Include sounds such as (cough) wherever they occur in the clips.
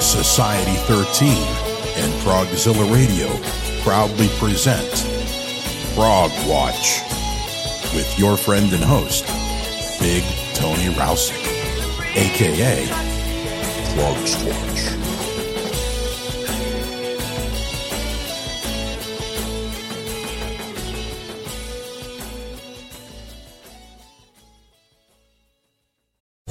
Society 13 and Progzilla Radio proudly present Prog Watch with your friend and host, Big Tony Rousick, aka Prog Squatch.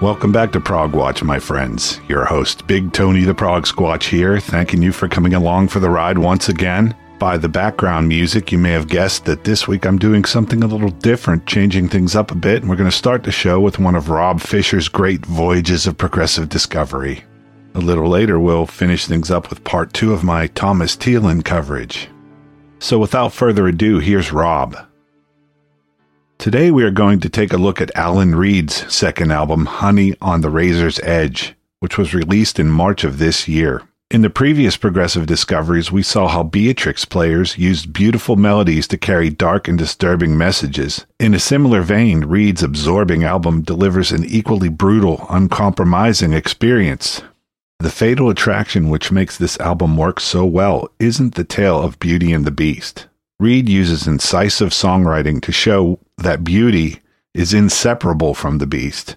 Welcome back to Prog Watch, my friends. Your host, Big Tony the Prog Squatch here, thanking you for coming along for the ride once again. By the background music, you may have guessed that this week I'm doing something a little different, changing things up a bit, and we're going to start the show with one of Rob Fisher's great voyages of progressive discovery. A little later, we'll finish things up with part two of my Thomas Thielen coverage. So without further ado, here's Rob. Today we are going to take a look at Alan Reed's second album, Honey on the Razor's Edge, which was released in March of this year. In the previous progressive discoveries, we saw how Beatrix players used beautiful melodies to carry dark and disturbing messages. In a similar vein, Reed's absorbing album delivers an equally brutal, uncompromising experience. The fatal attraction which makes this album work so well isn't the tale of Beauty and the Beast. Reed uses incisive songwriting to show that beauty is inseparable from the beast.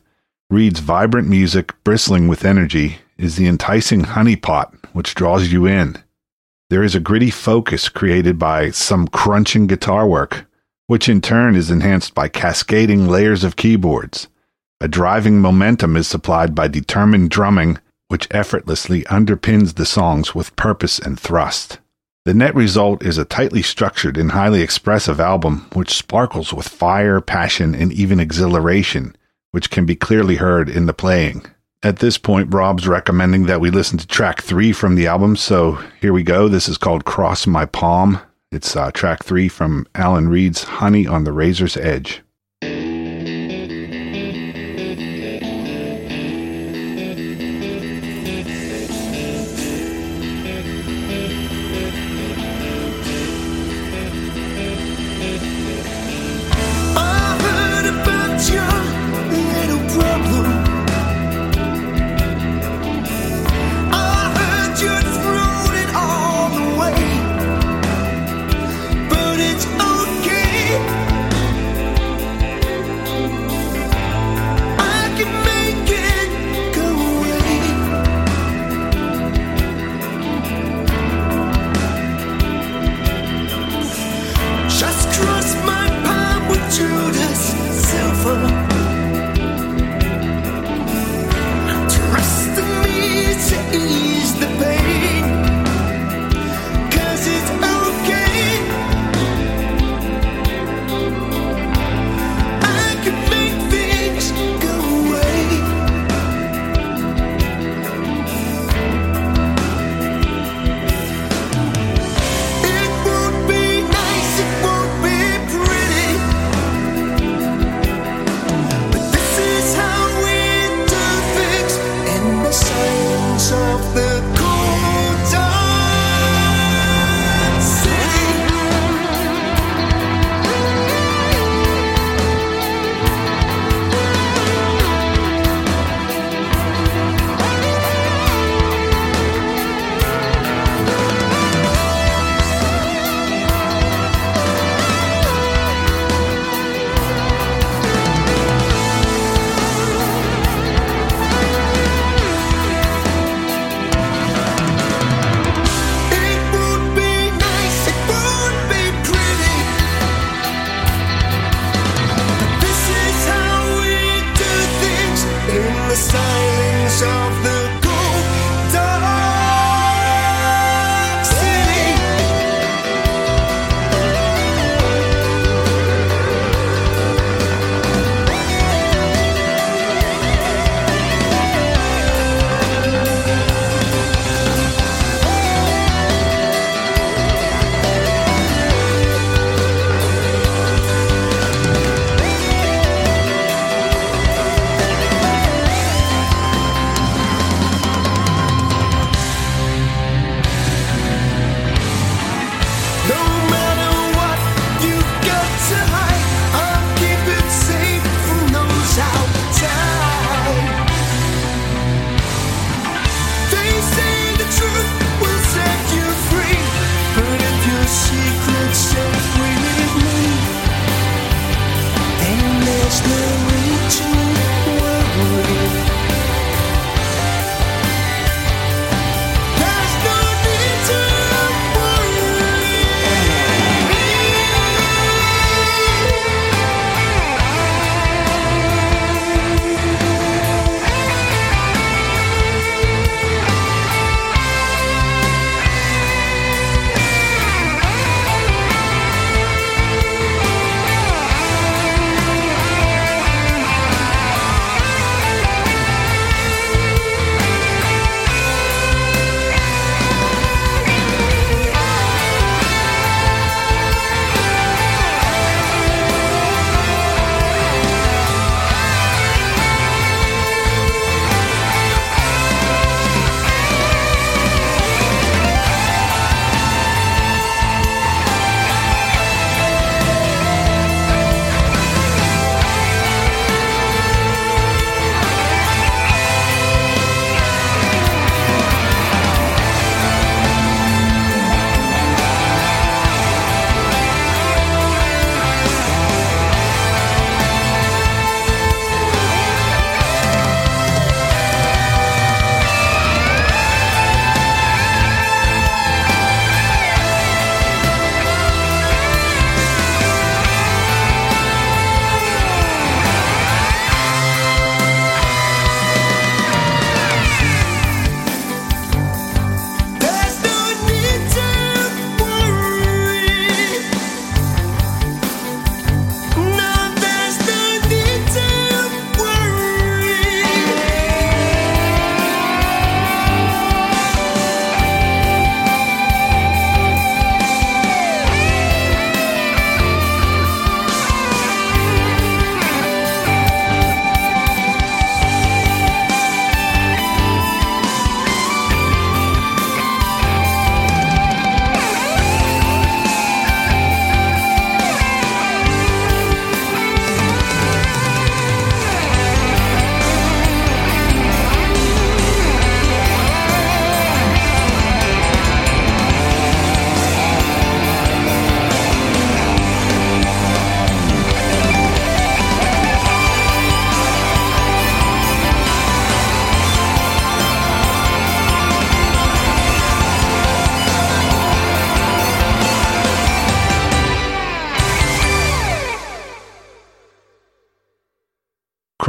Reed's vibrant music, bristling with energy, is the enticing honeypot which draws you in. There is a gritty focus created by some crunching guitar work, which in turn is enhanced by cascading layers of keyboards. A driving momentum is supplied by determined drumming, which effortlessly underpins the songs with purpose and thrust. The net result is a tightly structured and highly expressive album which sparkles with fire, passion, and even exhilaration, which can be clearly heard in the playing. At this point, Rob's recommending that we listen to track three from the album, so here we go. This is called Cross My Palm. It's uh, track three from Alan Reed's Honey on the Razor's Edge.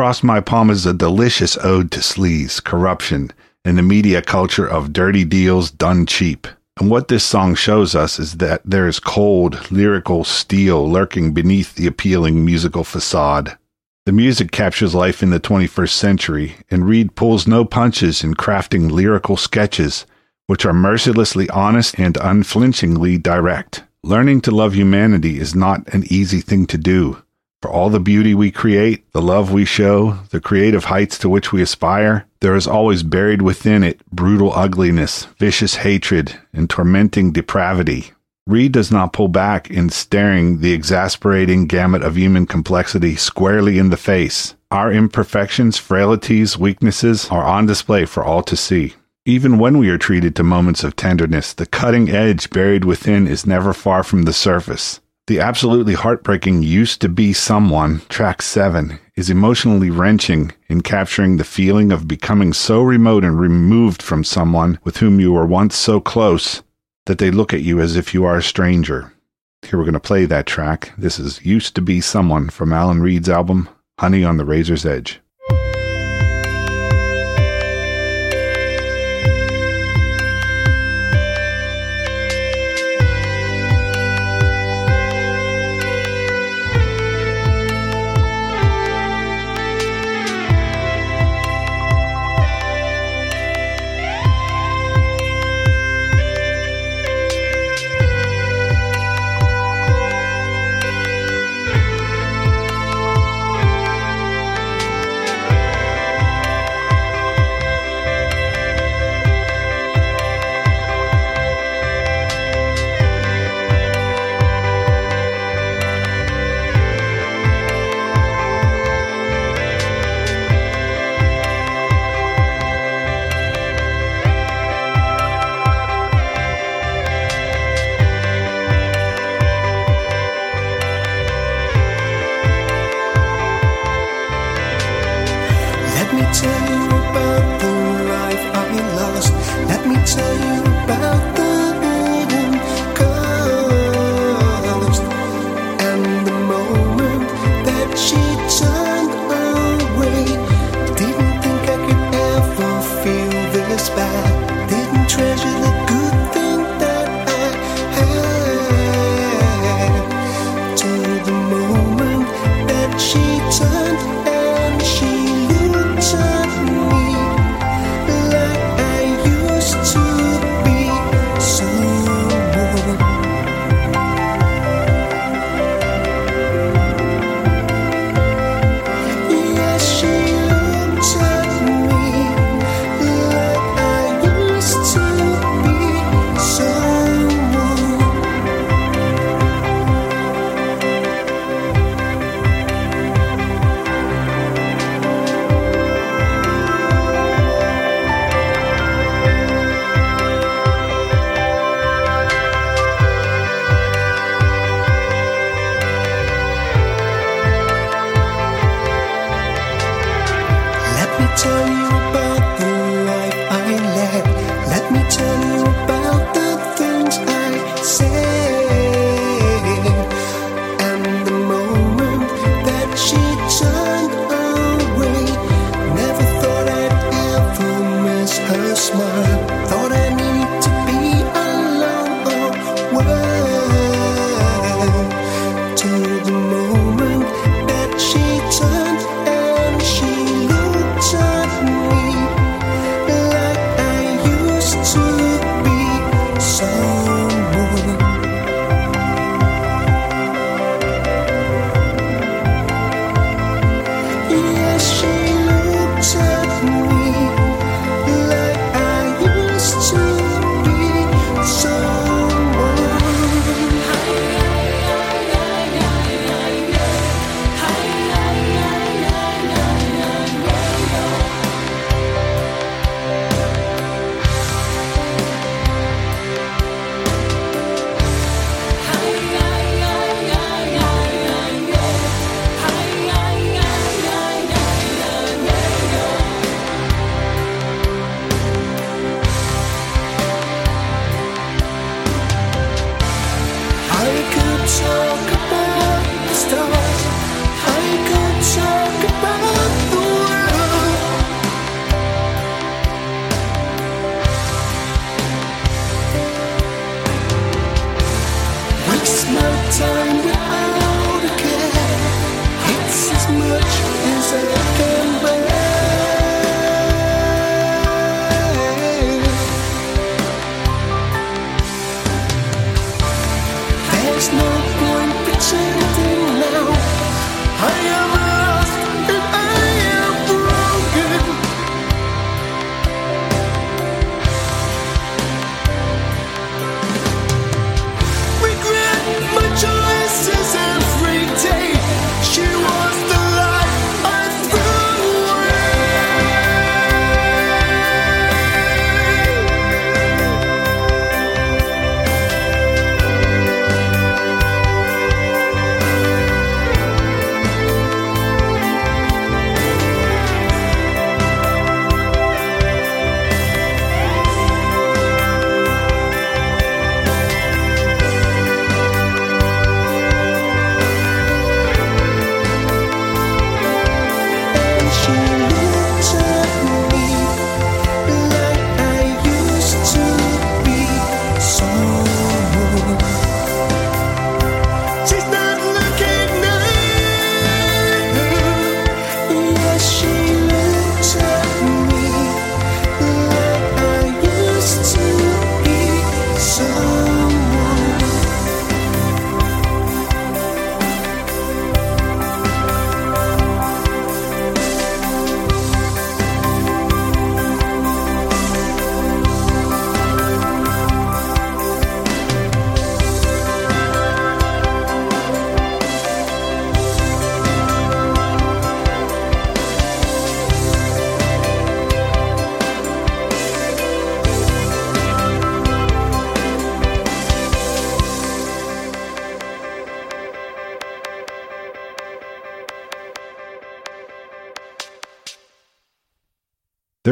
Cross My Palm is a delicious ode to sleaze, corruption, and the media culture of dirty deals done cheap. And what this song shows us is that there is cold, lyrical steel lurking beneath the appealing musical facade. The music captures life in the 21st century, and Reed pulls no punches in crafting lyrical sketches, which are mercilessly honest and unflinchingly direct. Learning to love humanity is not an easy thing to do. For all the beauty we create, the love we show, the creative heights to which we aspire, there is always buried within it brutal ugliness, vicious hatred, and tormenting depravity. Reed does not pull back in staring the exasperating gamut of human complexity squarely in the face. Our imperfections, frailties, weaknesses are on display for all to see. Even when we are treated to moments of tenderness, the cutting edge buried within is never far from the surface. The absolutely heartbreaking Used to Be Someone, track 7, is emotionally wrenching in capturing the feeling of becoming so remote and removed from someone with whom you were once so close that they look at you as if you are a stranger. Here we're going to play that track. This is Used to Be Someone from Alan Reed's album, Honey on the Razor's Edge.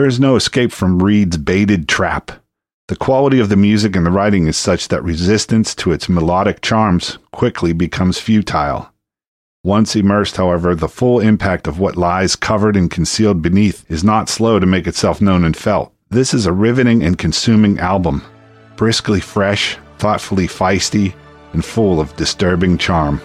There is no escape from Reed's baited trap. The quality of the music and the writing is such that resistance to its melodic charms quickly becomes futile. Once immersed, however, the full impact of what lies covered and concealed beneath is not slow to make itself known and felt. This is a riveting and consuming album, briskly fresh, thoughtfully feisty, and full of disturbing charm.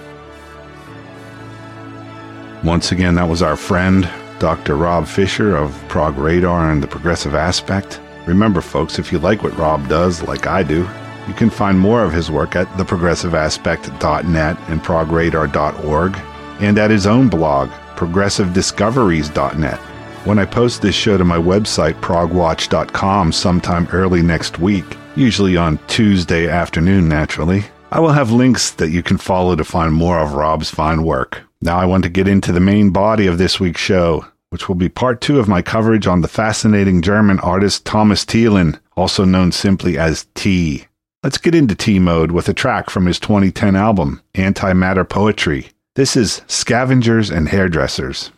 Once again, that was our friend, Dr. Rob Fisher of Prog Radar and the Progressive Aspect. Remember, folks, if you like what Rob does, like I do, you can find more of his work at theprogressiveaspect.net and progradar.org and at his own blog, progressivediscoveries.net. When I post this show to my website, progwatch.com, sometime early next week, usually on Tuesday afternoon, naturally, I will have links that you can follow to find more of Rob's fine work. Now I want to get into the main body of this week's show, which will be part two of my coverage on the fascinating German artist Thomas Thielen, also known simply as T. Let's get into T mode with a track from his 2010 album, Antimatter Poetry. This is Scavengers and Hairdressers.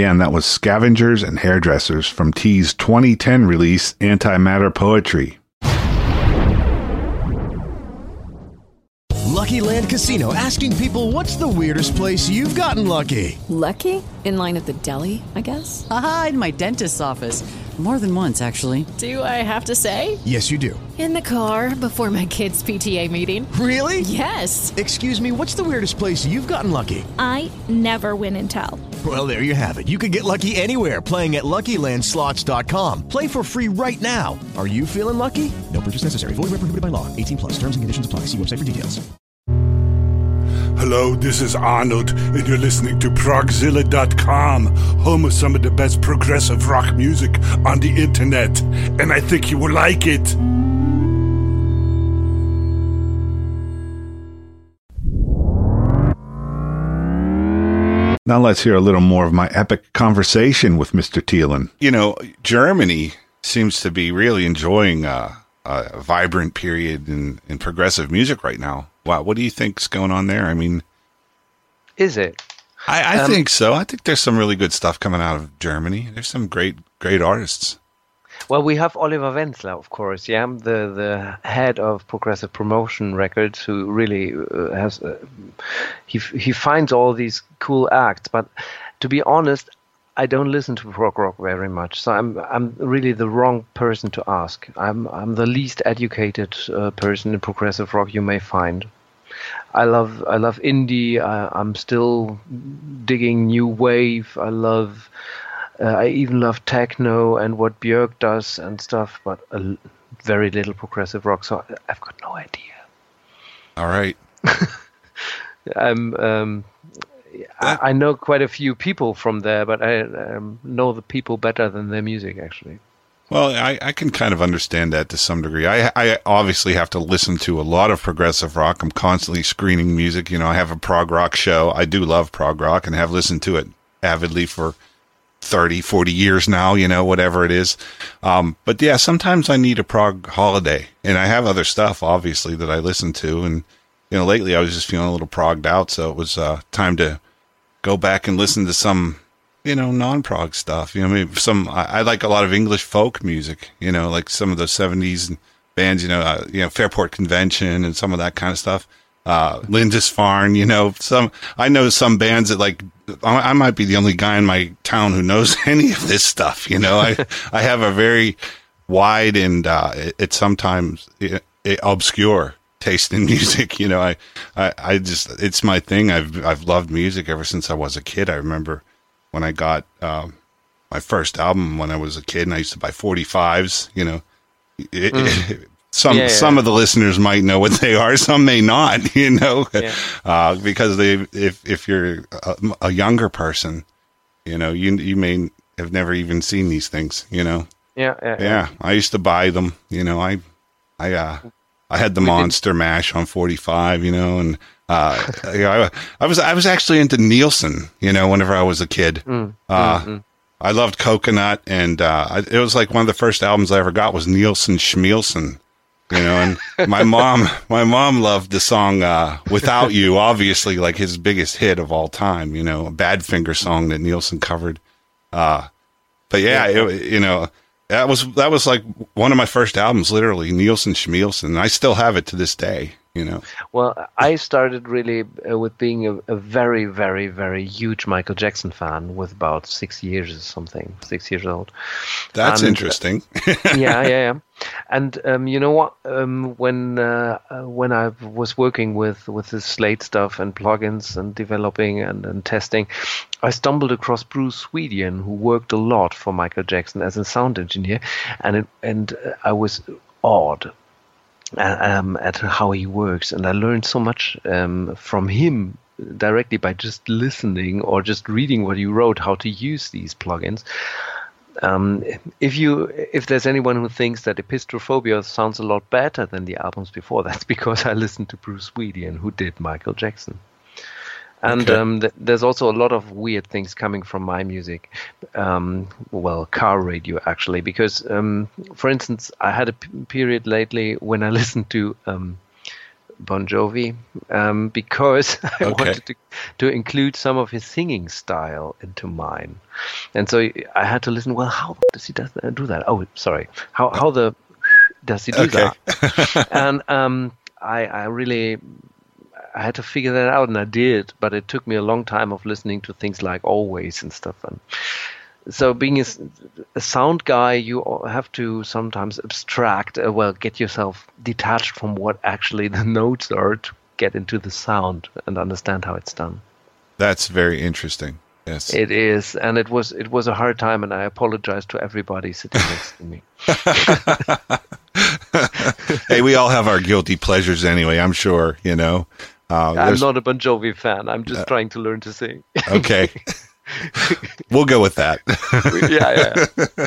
Again, that was Scavengers and Hairdressers from T's 2010 release, Antimatter Poetry. Lucky Land Casino asking people what's the weirdest place you've gotten lucky? Lucky? In line at the deli, I guess? Aha, in my dentist's office. More than once, actually. Do I have to say? Yes, you do. In the car before my kids' PTA meeting. Really? Yes. Excuse me, what's the weirdest place you've gotten lucky? I never win and tell. Well, there you have it. You can get lucky anywhere playing at LuckyLandSlots.com. Play for free right now. Are you feeling lucky? No purchase necessary. Void where prohibited by law. 18 plus. Terms and conditions apply. See website for details. Hello, this is Arnold, and you're listening to Progzilla.com, home of some of the best progressive rock music on the internet. And I think you will like it. Now let's hear a little more of my epic conversation with Mr. Thielen. You know, Germany seems to be really enjoying uh, a vibrant period in, in progressive music right now. Wow, what do you think's going on there? I mean, Is it? I, I Um, think so. I think there's some really good stuff coming out of Germany. There's some great, great artists. Well, we have Oliver Wenzler, of course, yeah, the the head of Progressive Promotion Records, who really uh, has uh, he he finds all these cool acts. But to be honest, I don't listen to prog rock very much, so I'm I'm really the wrong person to ask. I'm I'm the least educated uh, person in progressive rock you may find. I love I love indie. I, I'm still digging new wave. I love. Uh, I even love techno and what Björk does and stuff, but a very little progressive rock. So I've got no idea. All right. (laughs) I'm. Um, I, I know quite a few people from there, but I um, know the people better than their music actually. Well, I, I can kind of understand that to some degree. I, I obviously have to listen to a lot of progressive rock. I'm constantly screening music. You know, I have a prog rock show. I do love prog rock and have listened to it avidly for 30, 40 years now, you know, whatever it is. Um, but yeah, sometimes I need a prog holiday and I have other stuff, obviously, that I listen to. And, you know, lately I was just feeling a little progged out. So it was, uh, time to go back and listen to some, you know, non-prog stuff. You know, I mean, some, I, I like a lot of English folk music, you know, like some of the seventies bands, you know, uh, you know, Fairport Convention and some of that kind of stuff. Uh, Lindisfarne, you know, some, I know some bands that like, I, I might be the only guy in my town who knows (laughs) any of this stuff. You know, I, (laughs) I have a very wide and, uh, it, it's sometimes it, it obscure taste in (laughs) music. You know, I, I, I just, it's my thing. I've, I've loved music ever since I was a kid. I remember when I got, um, my first album when I was a kid and I used to buy 45s, you know, it, Mm. Some, Yeah, yeah. some of the listeners might know what they are. (laughs) Some may not, (laughs) you know, Yeah. uh, because they, if, if you're a, a younger person, you know, you, you may have never even seen these things, you know? Yeah, yeah, I used to buy them. You know, I, I, uh, I had the Monster Mash on forty five. You know, and uh, you know, I, I was I was actually into Nilsson. You know, whenever I was a kid, Mm, uh, mm, mm. I loved Coconut, and uh, it was like one of the first albums I ever got was Nilsson Schmilsson. You know, and my mom, my mom loved the song uh, "Without You," obviously like his biggest hit of all time. You know, a Badfinger song that Nilsson covered. Uh, but yeah, it, you know, that was that was like one of my first albums, literally Nilsson Schmilsson. I still have it to this day. You know, Well, I started really uh, with being a, a very, very, very huge Michael Jackson fan with about six years or something, six years old. that's And, uh, interesting. (laughs) yeah, yeah, yeah. And um, you know what? Um, when uh, uh, when I was working with with the Slate stuff and plugins and developing and, and testing, I stumbled across Bruce Swedien, who worked a lot for Michael Jackson as a sound engineer, and it, and uh, I was awed uh, um, at how he works, and I learned so much um, from him directly by just listening or just reading what he wrote, how to use these plugins. Um, if you if there's anyone who thinks that Epistrophobia sounds a lot better than the albums before, that's (laughs) because I listened to Bruce Swedien, who did Michael Jackson. And Okay. um, th- there's also a lot of weird things coming from my music. Um, well, car radio actually, because um, for instance, I had a p- period lately when I (laughs) listened to um, Bon Jovi um, because (laughs) I Okay. wanted to, to include some of his singing style into mine, and so I had to listen. Well, how does he does do that? Oh, sorry. How how the does he do Okay. that? (laughs) and um, I I really I had to figure that out, and I did. But it took me a long time of listening to things like Always and stuff. And so, being a sound guy, you have to sometimes abstract. Uh, well, get yourself detached from what actually (laughs) the notes are to get into the sound and understand how it's done. That's very interesting. Yes. It is, and it was it was a hard time, and I apologize to everybody sitting next to me. (laughs) hey, we all have our guilty pleasures anyway. I'm sure. You know. Uh, I'm not a Bon Jovi fan. I'm just trying to learn to sing. okay. (laughs) we'll go with that. yeah, yeah.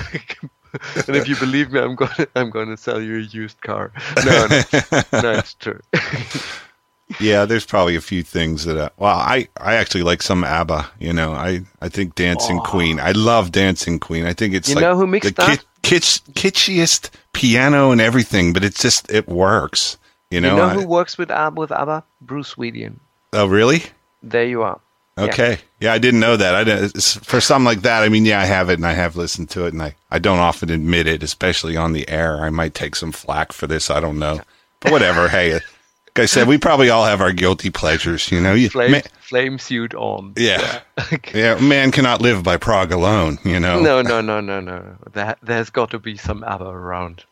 (laughs) and if you believe me, I'm going to I'm going to sell you a used car. No, no, no it's true. (laughs) yeah, there's probably a few things that. Uh, well, I I actually like some ABBA. You know, I I think Dancing Queen. I love Dancing Queen. I think it's You like know who mixed the that? kitsch, kitschiest piano and everything, but it's just it works. You know. you know I- who works with ABBA? With ABBA? Bruce Swedien. oh, really? There you are. Okay. Yeah. I didn't know that. I didn't, for something like that. I mean, yeah, I have it and I have listened to it, and I I don't often admit it, especially on the air. I might take some flack for this. I don't know. But whatever. hey, (laughs) like I said, we probably all have our guilty pleasures. You know. You, Flame, ma- flame suit on. yeah. (laughs) yeah. Man cannot live by prog alone. You know. No, no, no, no, no. That there's got to be some ABBA around.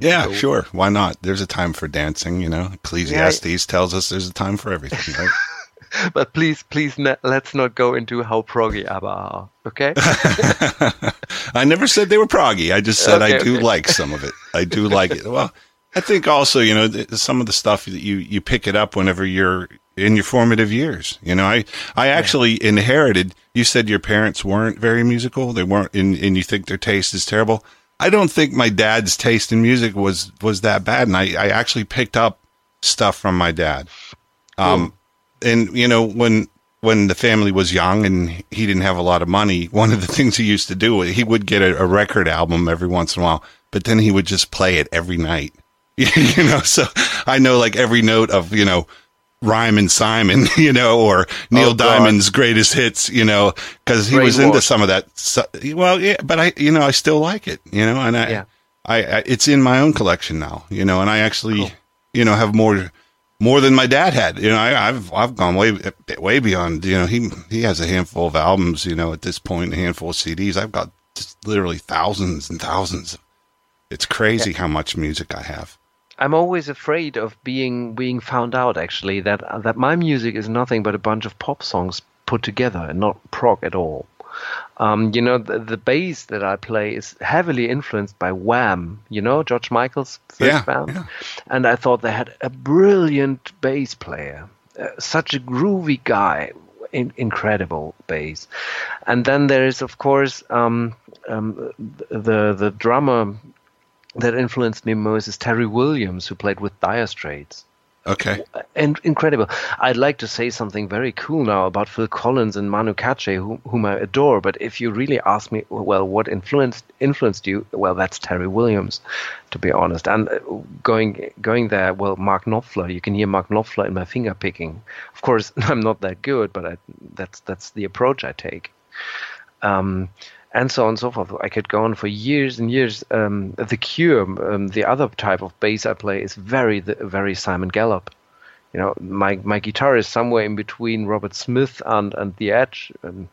Yeah, So- sure. Why not? There's a time for dancing, you know. Ecclesiastes tells us there's a time for everything, right? (laughs) But please, please, ne- let's not go into how proggy ABBA are. Okay. (laughs) I never said they were proggy. I just said I Okay, do okay. like some of it. I do like it. Well, I think also, you know, th- some of the stuff that you you pick it up whenever you're in your formative years. You know, I I actually inherited. You said your parents weren't very musical. They weren't, and, and you think their taste is terrible. I don't think my dad's taste in music was was that bad, and I I actually picked up stuff from my dad. Um, and you know when when the family was young and he didn't have a lot of money, one of the (laughs) things he used to do he would get a, a record album every once in a while, but then he would just play it every night. (laughs) you know, so I know like every note of you know Rhymin' Simon, (laughs) you know, or Neil Oh, Diamond's greatest hits, you know, because he was into some of that. So, well, yeah, but I, you know, I still like it, you know, and I, Yeah. I, I, it's in my own collection now, you know, and I actually, you know, have more, more than my dad had. You know, I, I've, I've gone way, way beyond. You know, he, he has a handful of albums, you know, at this point, a handful of CDs. I've got just literally thousands and thousands. It's crazy how much music I have. I'm always afraid of being being found out. Actually, that that my music is nothing but a bunch of pop songs put together and not prog at all. Um, you know, the, the bass that I play is heavily influenced by Wham. You know, George Michael's first Yeah, band, and I thought they had a brilliant bass player, uh, such a groovy guy, in, incredible bass. And then there is, of course, um, um, the the drummer that influenced me most is Terry Williams, who played with Dire Straits. Okay. And incredible. I'd like to say something very cool now about Phil Collins and Manu Katché, whom, whom I adore. But if you really ask me, well, what influenced influenced you? Well, that's Terry Williams, to be honest. And uh, going going there, well, Mark Knopfler. You can hear Mark Knopfler in my finger picking. Of course, (laughs) I'm not that good, but I, that's that's the approach I take. Um, and so on and so forth. I could go on for years and years. Um, the Cure, um, the other type of bass I play, is very, very Simon Gallup. You know, my my guitar is somewhere in between Robert Smith and and The Edge. Um,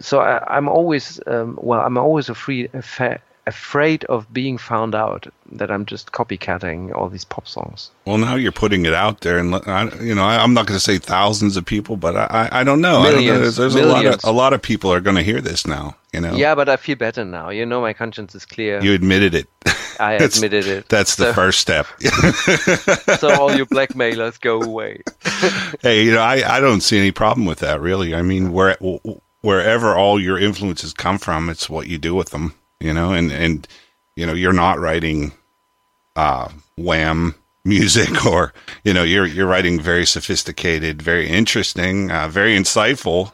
so I, I'm always, um, well, I'm always afraid afraid of being found out that I'm just copycatting all these pop songs. Well, now you're putting it out there, and I, you know, I, I'm not going to say thousands of people, but I, I, don't know. I don't know. Millions, There's, there's a lot of a lot of people are going to hear this now. You know, Yeah, but I feel better now. You know, my conscience is clear. you admitted it. I (laughs) admitted it. That's the So- first step. (laughs) so all you blackmailers go away. (laughs) hey, you know, I, I don't see any problem with that, really. I mean, where wherever all your influences come from, it's what you do with them, you know. And and you know, you're not writing uh, wham music, (laughs) or you know, you're you're writing very sophisticated, very interesting, uh, very insightful,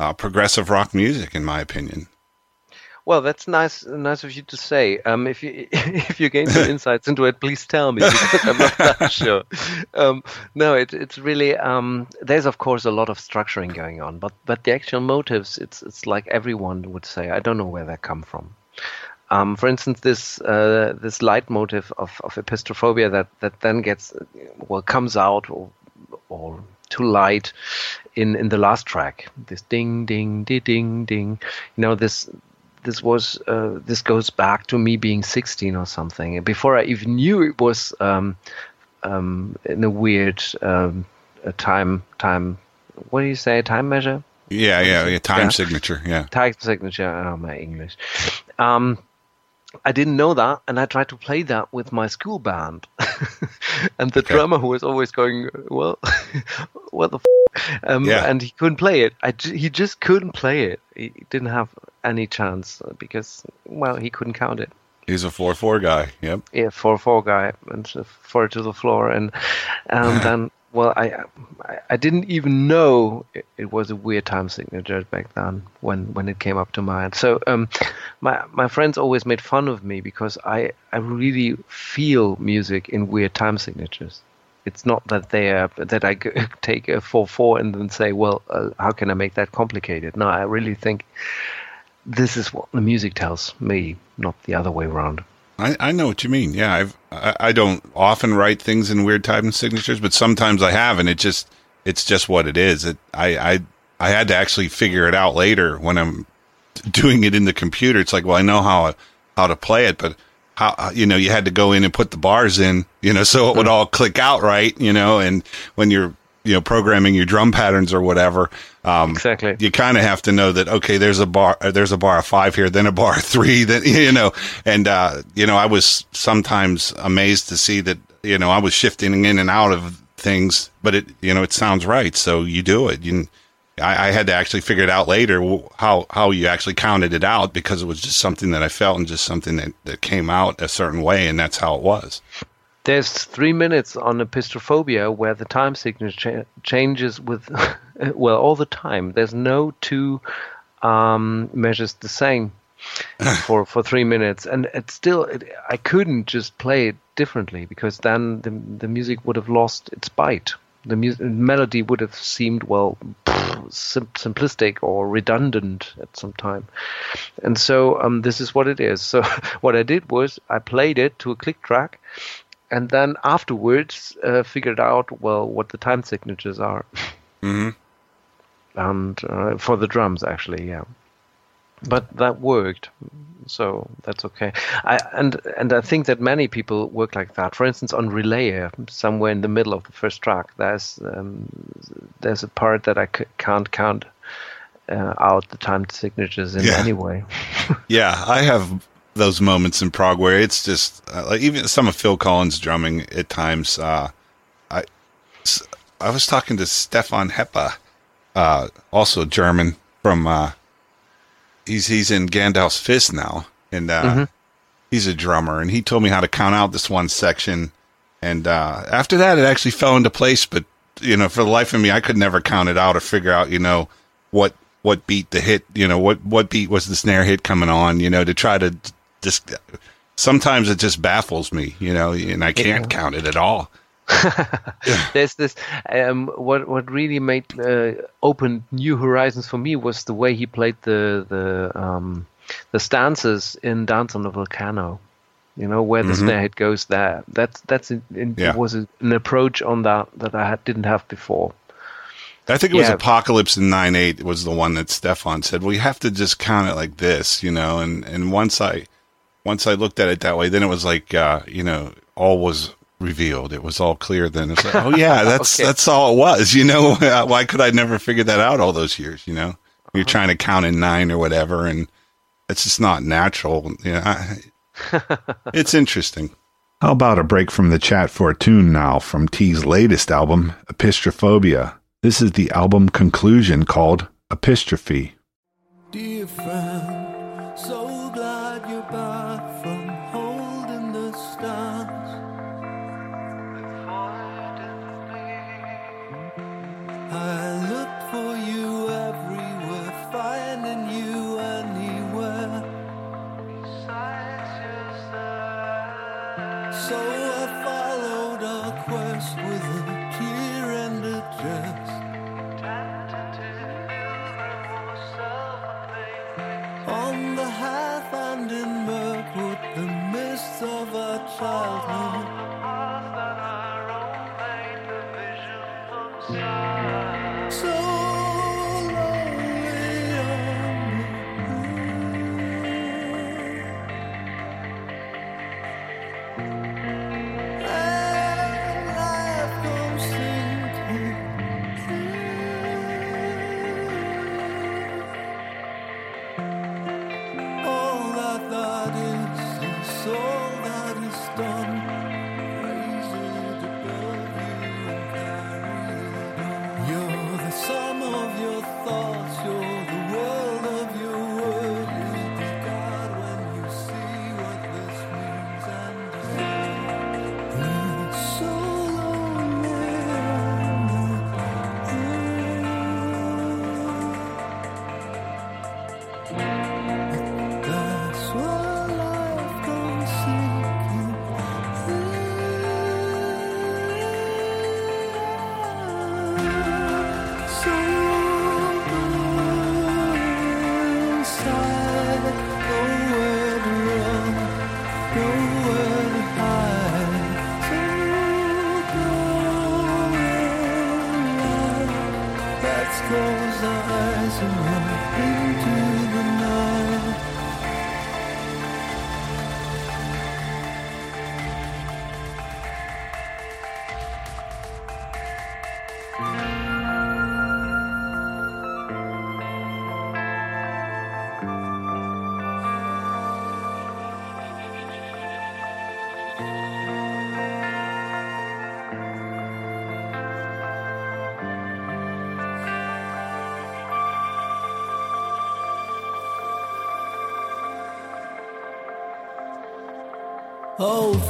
uh, progressive rock music, in my opinion. Well, that's nice, nice of you to say. Um, if you (laughs) if you gain some (laughs) insights into it, please tell me because I'm not that sure. Um, no, it, it's really um, there's of course a lot of structuring going on, but but the actual motives, it's it's like everyone would say. I don't know where they come from. Um, for instance, this uh, this leitmotif of, of epistrophobia that, that then gets well comes out or or to light in in the last track. This ding ding ding ding ding. You know this this was uh, this goes back to me being 16 or something. Before I even knew it was um, um, in a weird um, a time time. What do you say? Time measure? Yeah, yeah, yeah. Time Yeah. signature. Yeah. Time signature. Oh, my English. Um, I didn't know that, and I tried to play that with my school band, (laughs) and the drummer who was always going, "Well, (laughs) what the." F-? Um, Yeah. And he couldn't play it. I ju- he just couldn't play it. He didn't have any chance because, well, he couldn't count it. He's a four four guy. Yep. Yeah, four four guy and uh, four to the floor, and and (laughs) then well, I I- didn't even know it, it was a weird time signature back then when when it came up to mind. So um, my my friends always made fun of me because I I really feel music in weird time signatures. It's not that they are that I (laughs) take a four four and then say, well, uh, how can I make that complicated? No, I really think this is what the music tells me, not the other way around. I, I know what you mean. Yeah, I've I, I don't often write things in weird time signatures, but sometimes I have, and it just it's just what it is. It I I I had to actually figure it out later when I'm (laughs) doing it in the computer. It's like, well, I know how how to play it, but how uh, you know you had to go in and put the bars in, you know, (laughs) so it would all click out right, you know, and when you're you know programming your drum patterns or whatever um exactly. you kind of have to know that okay there's a bar uh, there's a bar of five here then a bar of (laughs) three then you know. And uh you know i was sometimes amazed to see that you know i was shifting in and out of things but it you know it sounds right so you do it. You I, I had to actually figure it out later how how you actually counted it out because it was just something that I felt and just something that, that came out a certain way and that's how it was. There's three minutes on Epistrophobia where the time signature cha- changes with, (laughs) well, all the time. There's no two um, measures the same (laughs) for for three minutes, and it's still it, I couldn't just play it differently because then the the music would have lost its bite. The mu- melody would have seemed well sim- simplistic or redundant at some time, and so um, this is what it is. So (laughs) what I did was I played it to a click track and then afterwards uh, figured out well what the time signatures are. Mm-hmm. and uh, for the drums actually yeah. But that worked. So that's okay. I, and and I think that many people work like that. For instance on Relayer somewhere in the middle of the first track there's um, there's a part that I c- can't count uh, out the time signatures in Yeah. any way. (laughs) Yeah, I have those moments in prog where it's just uh, like even some of Phil Collins' drumming at times. Uh, I I was talking to Stefan Heppa, uh, also German from. Uh, he's he's in Gandalf's Fist now, and uh, Mhm. he's a drummer, and he told me how to count out this one section, and uh, after that, it actually fell into place. But you know, for the life of me, I could never count it out or figure out, you know, what what beat the hit, you know, what what beat was the snare hit coming on, you know, to try to just. Sometimes it just baffles me, you know, and I can't Yeah. count it at all. (laughs) there's this um, what what really made uh, opened new horizons for me was the way he played the the um, the stances in Dance on the Volcano. You know where the Mhm. snare head goes there. That's that's in, in, Yeah. was a, an approach on that that I had, didn't have before. I think it was Yeah. Apocalypse in nine eight was the one that Stefan said. Well, you have to just count it like this, you know. And and once I once I looked at it that way, then it was like uh, you know all was revealed. It was all clear. Then it's like, oh yeah, (laughs) that's Okay. that's all it was. You know, (laughs) why could I never figure that out all those years? You know, you're trying to count in nine or whatever, and it's just not natural. You know, I, (laughs) it's interesting. How about a break from the chat for a tune now from T's latest album, Epistrophobia? This is the album conclusion called Epistrophe. Dear friend, so glad you're back from Old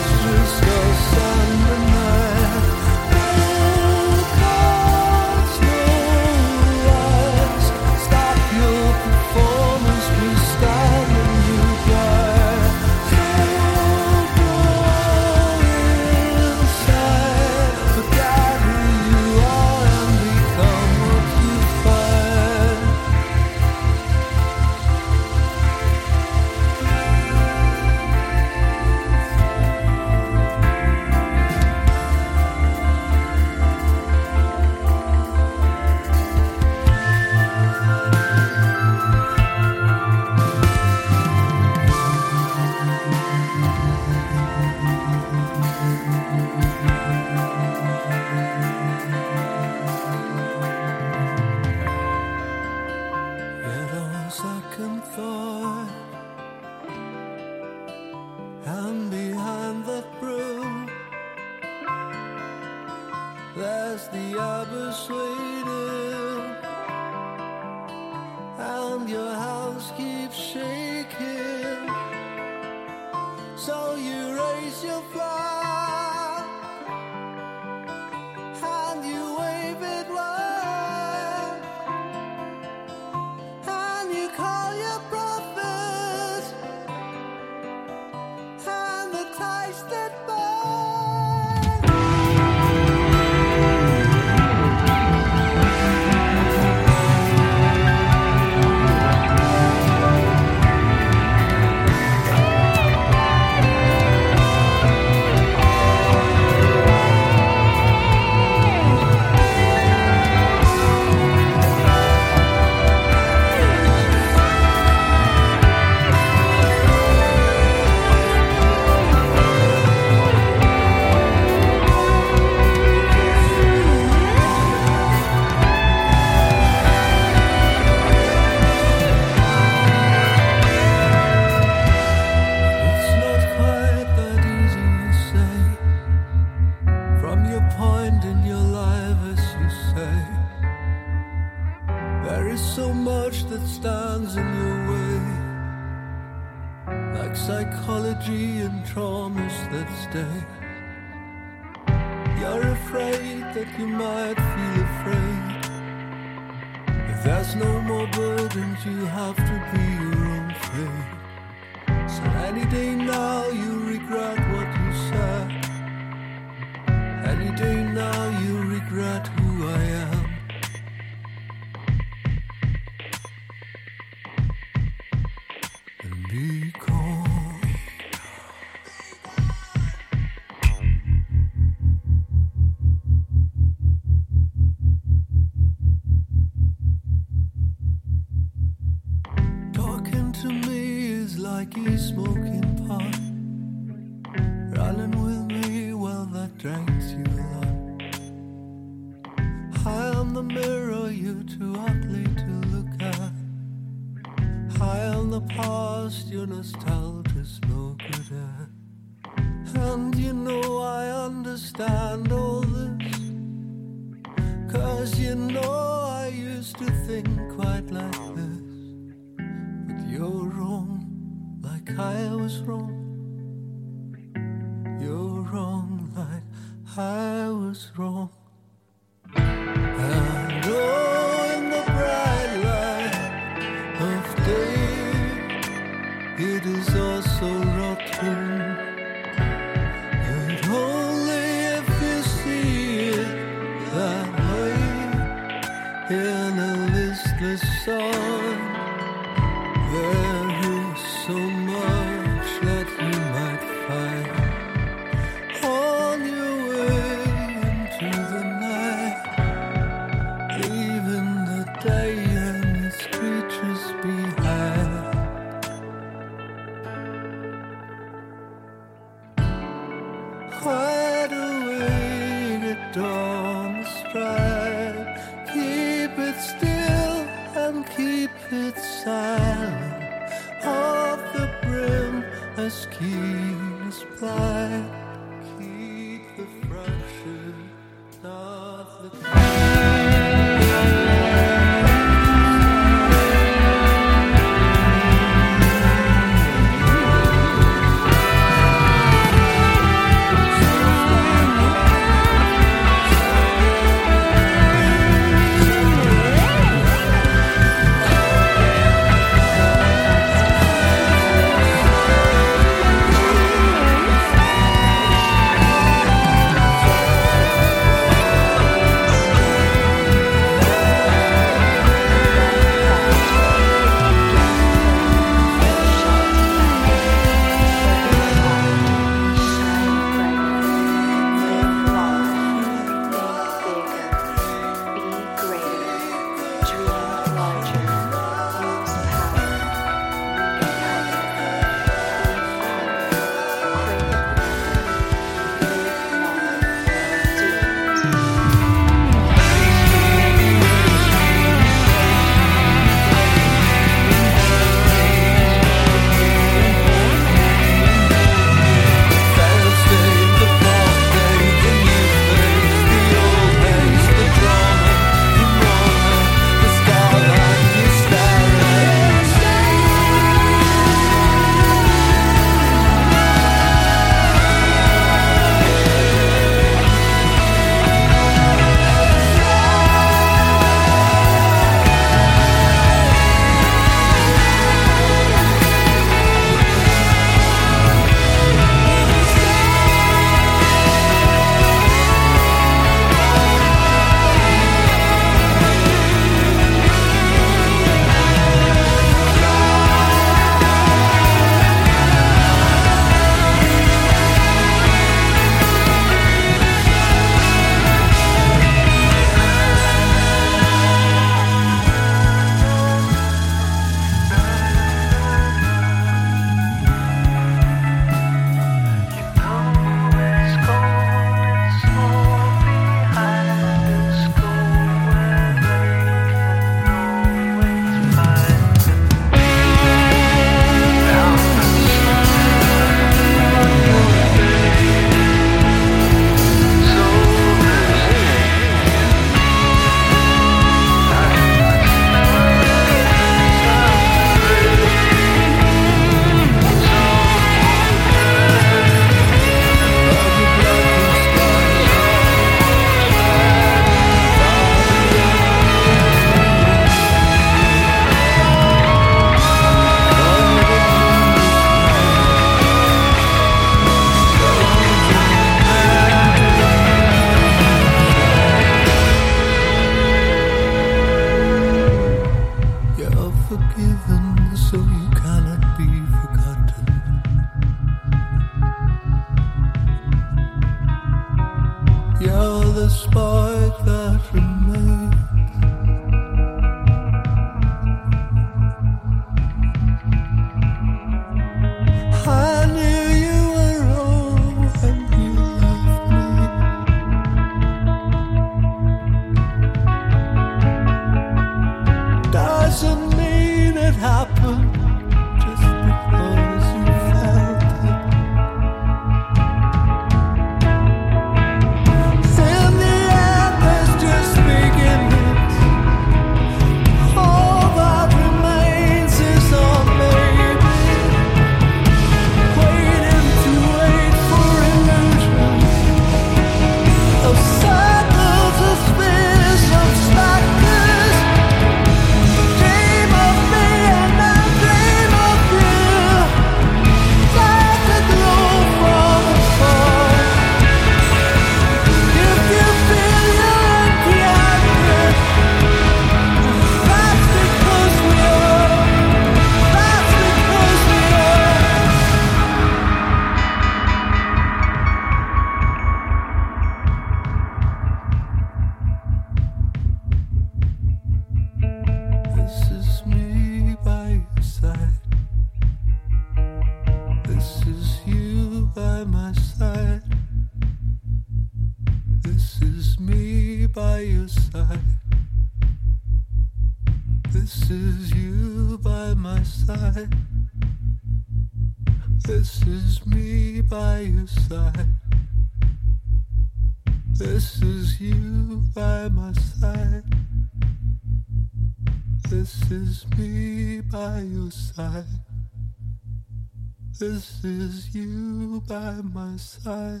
This is you by my side.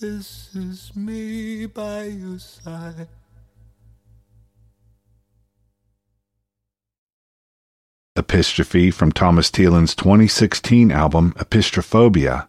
This is me by your side. Epistrophe from Thomas Thielen's 2016 album Epistrophobia.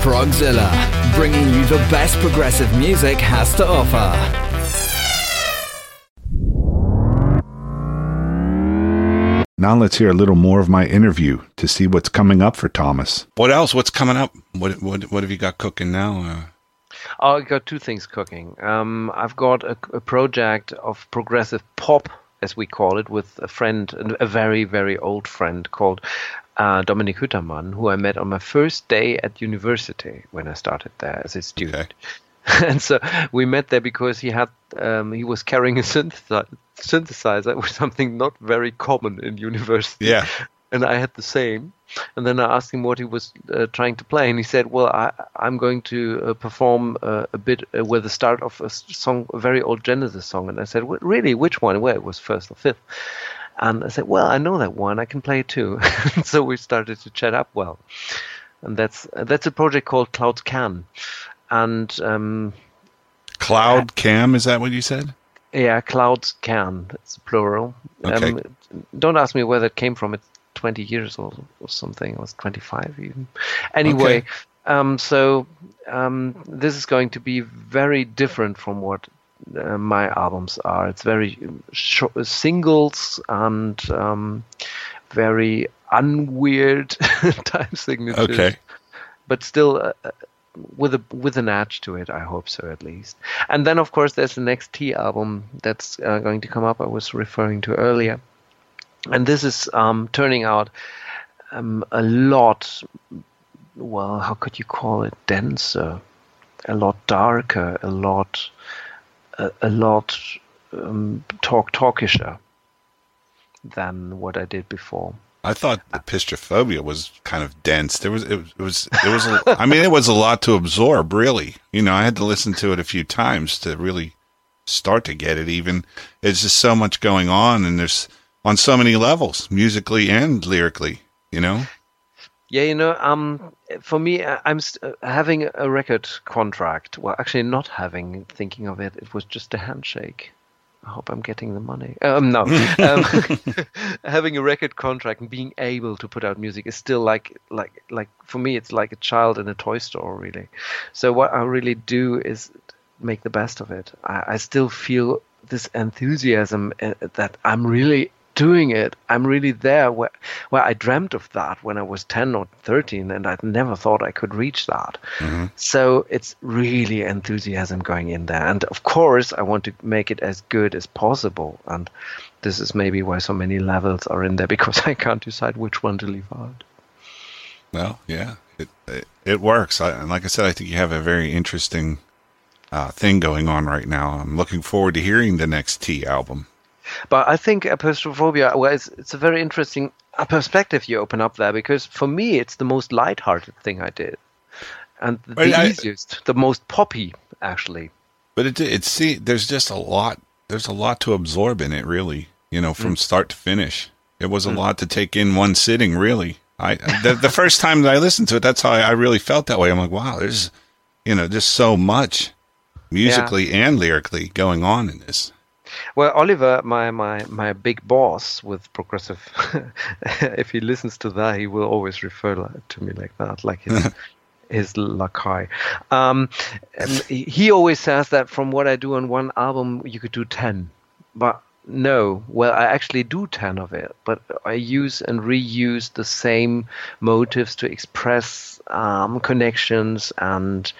Progzilla, bringing you the best progressive music has to offer. Now let's hear a little more of my interview to see what's coming up for Thomas. What else? What's coming up? What what what have you got cooking now? Uh, Oh, I got two things cooking. Um, I've got a, a project of progressive pop, as we call it, with a friend, a very, very old friend called uh, Dominik Hüttermann, who I met on my first day at university when I started there as a student. (laughs) and so we met there because he had um, he was carrying a synthesizer, synthesizer, which is something not very common in university. Yeah. (laughs) And I had the same. And then I asked him what he was uh, trying to play, and he said, "Well, I, I'm going to uh, perform uh, a bit uh, with the start of a song, a very old Genesis song." And I said, "Really? Which one? Where it was Firth of Fifth? And I said, "Well, I know that one. I can play it too." (laughs) so we started to chat up well, and that's that's a project called Cloud Can, and um, Cloud Cam, is that what you said? yeah, Clouds Can. It's plural. Okay. Um, don't ask me where that came from. It's 20 years or, or something. It was 25 even. Anyway, Okay. um, so um, this is going to be very different from what uh, my albums are. It's very short, singles and um, very unweird (laughs) time signatures. Okay. But still, uh, uh, with a with an edge to it. I hope so, at least. And then, of course, there's the next T album that's uh, going to come up. I was referring to earlier, and this is um, turning out um, a lot. Well, how could you call it? Denser, a lot darker, a lot, a, lot um, talk talkisher than what I did before. I thought Epistrophobia was kind of dense. There was it, was- it was it was a, I mean it was a lot to absorb, really. You know, I had to listen to it a few times to really start to get it even. It's just so much going on and there's on so many levels, musically and lyrically, you know? Yeah, you know, um, for me, I- I'm st- uh, having a record contract. Well, actually, not having. Thinking of it, it was just a handshake. I hope I'm getting the money. Um, no, (laughs) um, (laughs) having a record contract and being able to put out music is still like, like, like for me, it's like a child in a toy store, really. So what I really do is make the best of it. I, I still feel this enthusiasm uh, that I'm really doing it. I'm really there where, where I dreamt of that when I was 10 or 13 and I never thought I could reach that. So it's really enthusiasm going in there. And of course, I want to make it as good as possible. And this is maybe why so many levels are in there (laughs) because I can't decide which one to leave out. Well, yeah, it it, it works. I, and like I said, I think you have a very interesting uh, thing going on right now. I'm looking forward to hearing the next T album. But I think epistrophobia, well, it's, it's a very interesting perspective you open up there because for me, it's the most light-hearted thing I did. And the Well, I- easiest, the most poppy, actually. But it it see there's just a lot there's a lot to absorb in it really, you know, from mm. start to finish. It was a mm. lot to take in one sitting really. I the, the first (laughs) time that I listened to it, that's how I, I really felt that way. I'm like, wow, there's you know, just so much musically and lyrically going on in this. Well, Oliver, my, my, my big boss with progressive, (laughs) if he listens to that, he will always refer to me like that, like his, (laughs) his lakai. Um, he he always says that from what I do on one album, you could do 10. But no, well, I actually do 10 of it, but I use and reuse the same motives to express um, connections and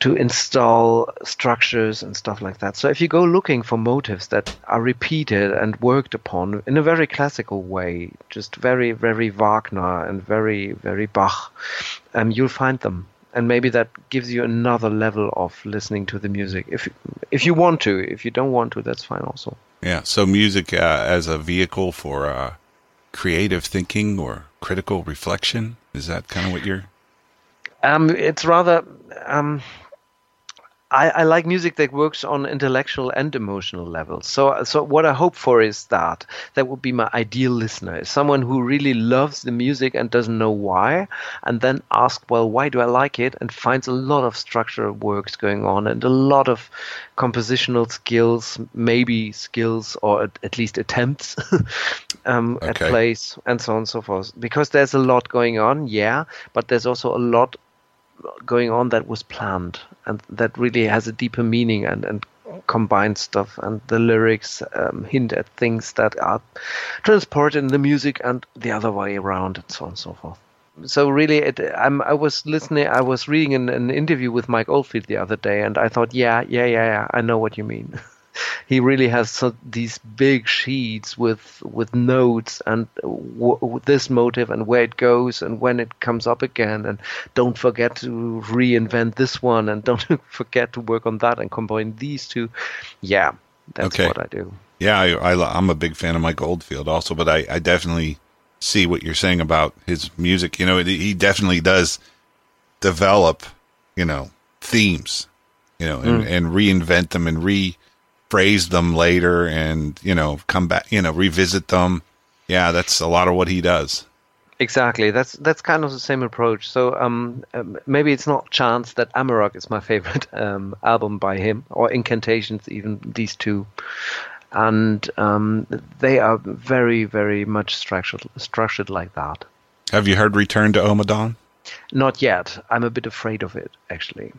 to install structures and stuff like that. So if you go looking for motives that are repeated and worked upon in a very classical way, just very, very Wagner and very, very Bach, um, you'll find them. And maybe that gives you another level of listening to the music. If if you want to, if you don't want to, that's fine also. Yeah. So music uh, as a vehicle for uh, creative thinking or critical reflection is that kind of what you're? Um, it's rather. Um, I, I like music that works on intellectual and emotional levels. So, so what I hope for is that that would be my ideal listener, is someone who really loves the music and doesn't know why, and then ask, well, why do I like it, and finds a lot of structural works going on and a lot of compositional skills, maybe skills or at, at least attempts (laughs) um, at Okay. plays and so on and so forth. Because there's a lot going on, yeah, but there's also a lot going on that was planned and that really has a deeper meaning and, and combines stuff and the lyrics um, hint at things that are transported in the music and the other way around and so on and so forth. So really it, I'm, i was listening i was reading an, an interview with mike oldfield the other day and i thought yeah yeah yeah yeah i know what you mean (laughs) he really has so, these big sheets with with notes and w- w- this motive and where it goes and when it comes up again and don't forget to reinvent this one and (laughs) don't forget to work on that and combine these two yeah that's Okay. what i do Yeah, I, I, I'm a big fan of Mike Oldfield also, but I, I definitely see what you're saying about his music. You know, he definitely does develop, you know, themes, you know, and, Mm. and reinvent them and rephrase them later and, you know, come back, you know, revisit them. Yeah, that's a lot of what he does. Exactly. That's that's kind of the same approach. So um, um, maybe it's not chance that Amarok is my favorite (laughs) um, album by him, or Incantations, even these two, and um, they are very very much structured structured like that. Have you heard Return to Ommadawn? Not yet. I'm a bit afraid of it actually.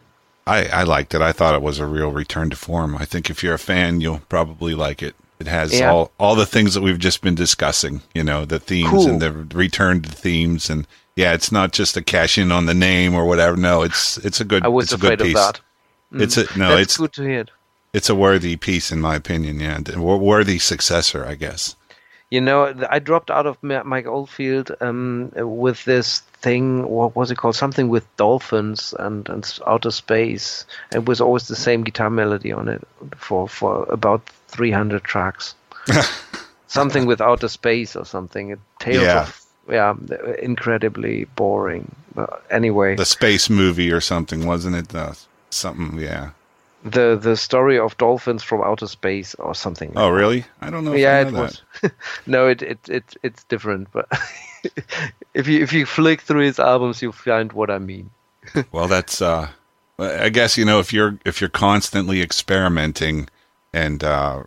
I, I liked it. I thought it was a real return to form. I think if you're a fan, you'll probably like it. It has Yeah. all all the things that we've just been discussing. You know, the themes Cool. and the return to themes, and yeah, it's not just a cash in on the name or whatever. No, it's it's a good. I was it's a good afraid of piece. that. It's Mm. a no. It's good to hear. it's a worthy piece in my opinion. Yeah, a worthy successor, I guess. You know, I dropped out of Mike Oldfield um, with this thing. What was it called? Something with dolphins and, and outer space. It was always the same guitar melody on it for, for about 300 tracks. (laughs) something with outer space or something. Tales Yeah. of yeah, incredibly boring. But anyway, The space movie or something, wasn't it? Uh, something, yeah. The the story of dolphins from outer space or something. Oh, really? I don't know. If yeah, I it know was. (laughs) no, it, it it it's different, but (laughs) if you if you flick through his albums, you'll find what I mean. (laughs) well, that's uh, I guess you know if you're if you're constantly experimenting and uh,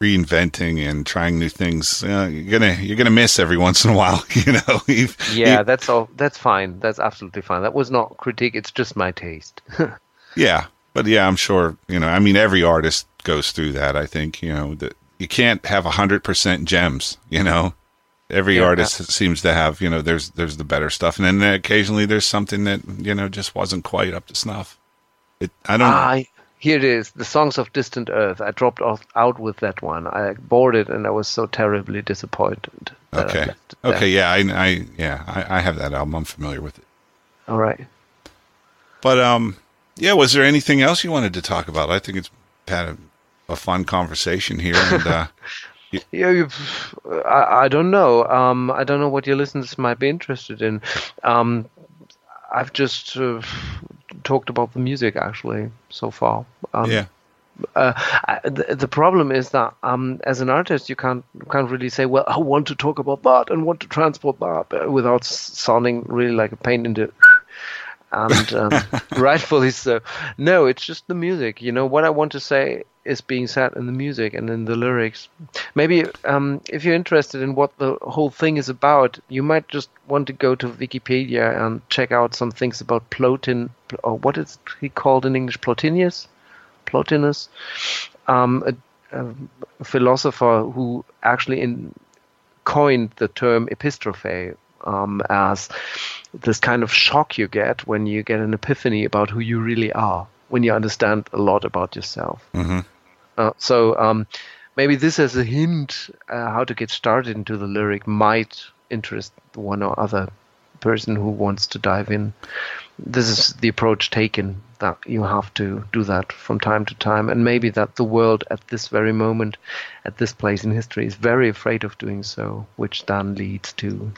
reinventing and trying new things, uh, you're gonna you're gonna miss every once in a while. You know. You've- Yeah, that's all. That's fine. That's absolutely fine. That was not critique. It's just my taste. Yeah, but yeah, I'm sure you know. I mean, every artist goes through that. I think you know that you can't have a hundred percent gems. You know, every Yeah. artist seems to have you know. There's there's the better stuff, and then occasionally there's something that you know just wasn't quite up to snuff. It I don't. Ah, here it is. The Songs of Distant Earth. I dropped off, out with that one. I bought it and I was so terribly disappointed. okay. left it there. Okay. Yeah. I. I yeah. I, I have that album. I'm familiar with it. All right. But um, yeah. Was there anything else you wanted to talk about? I think it's had a, a fun conversation here, and uh, (laughs) Yeah, you, I, I don't know. Um, I don't know what your listeners might be interested in. Um, I've just uh, talked about the music actually so far. Um, yeah. uh, I- the, the problem is that um, as an artist, you can't can't really say, well, I want to talk about that and want to transport that uh, without sounding really like a pain in the. And um, (laughs) rightfully so. No, it's just the music. You know what I want to say is being said in the music and in the lyrics. Maybe um, if you're interested in what the whole thing is about, you might just want to go to Wikipedia and check out some things about Plotin, or what is he called in English, Plotinus? Plotinus, um, a, a philosopher who actually in, coined the term epistrophe um, as this kind of shock you get when you get an epiphany about who you really are, when you understand a lot about yourself. hmm Uh, so um, maybe this as a hint uh, how to get started into the lyric might interest one or other person who wants to dive in. This is the approach taken that you have to do that from time to time, and maybe that the world at this very moment, at this place in history, is very afraid of doing so, which then leads to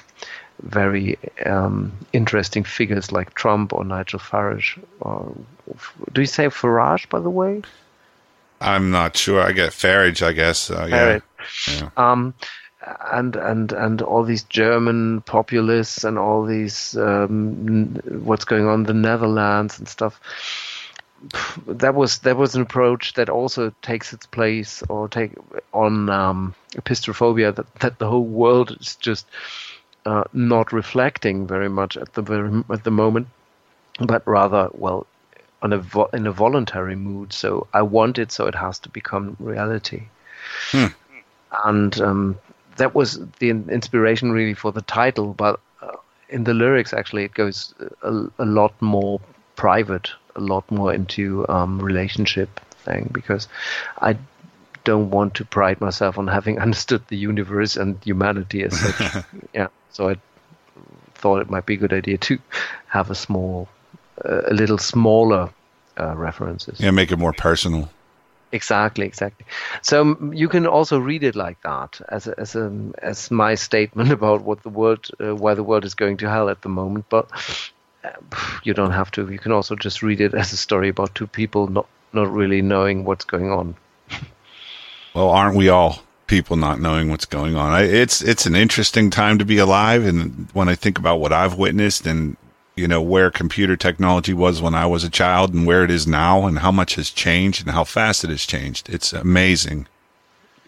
very um, interesting figures like Trump or Nigel Farage. Or do you say Farage, by the way? I'm not sure. I get Farage, I guess. Uh, yeah. Farage. yeah. um, and and and all these German populists and all these um, n- what's going on in the Netherlands and stuff. That was that was an approach that also takes its place or take on um, epistrophobia that that the whole world is just uh, not reflecting very much at the very at the moment, but rather well on a vo- in a voluntary mood. So I want it, so it has to become reality and um, that was the inspiration really for the title. But uh, in the lyrics, actually, it goes a, a lot more private, a lot more into um, relationship thing because I don't want to pride myself on having (laughs) understood the universe and humanity as such. (laughs) yeah, so I thought it might be a good idea to have a small, uh, a little smaller uh, references. Yeah, make it more personal. Exactly, exactly. So mm, you can also read it like that, as a, as a, as my (laughs) statement about what the world, uh, why the world is going to hell at the moment. But uh, you don't have to. You can also just read it as a story about two people not not really knowing what's going on. Well, aren't we all people not knowing what's going on? I, it's it's an interesting time to be alive, and when I think about what I've witnessed and you know where computer technology was when I was a child and where it is now, and how much has changed and how fast it has changed, it's amazing.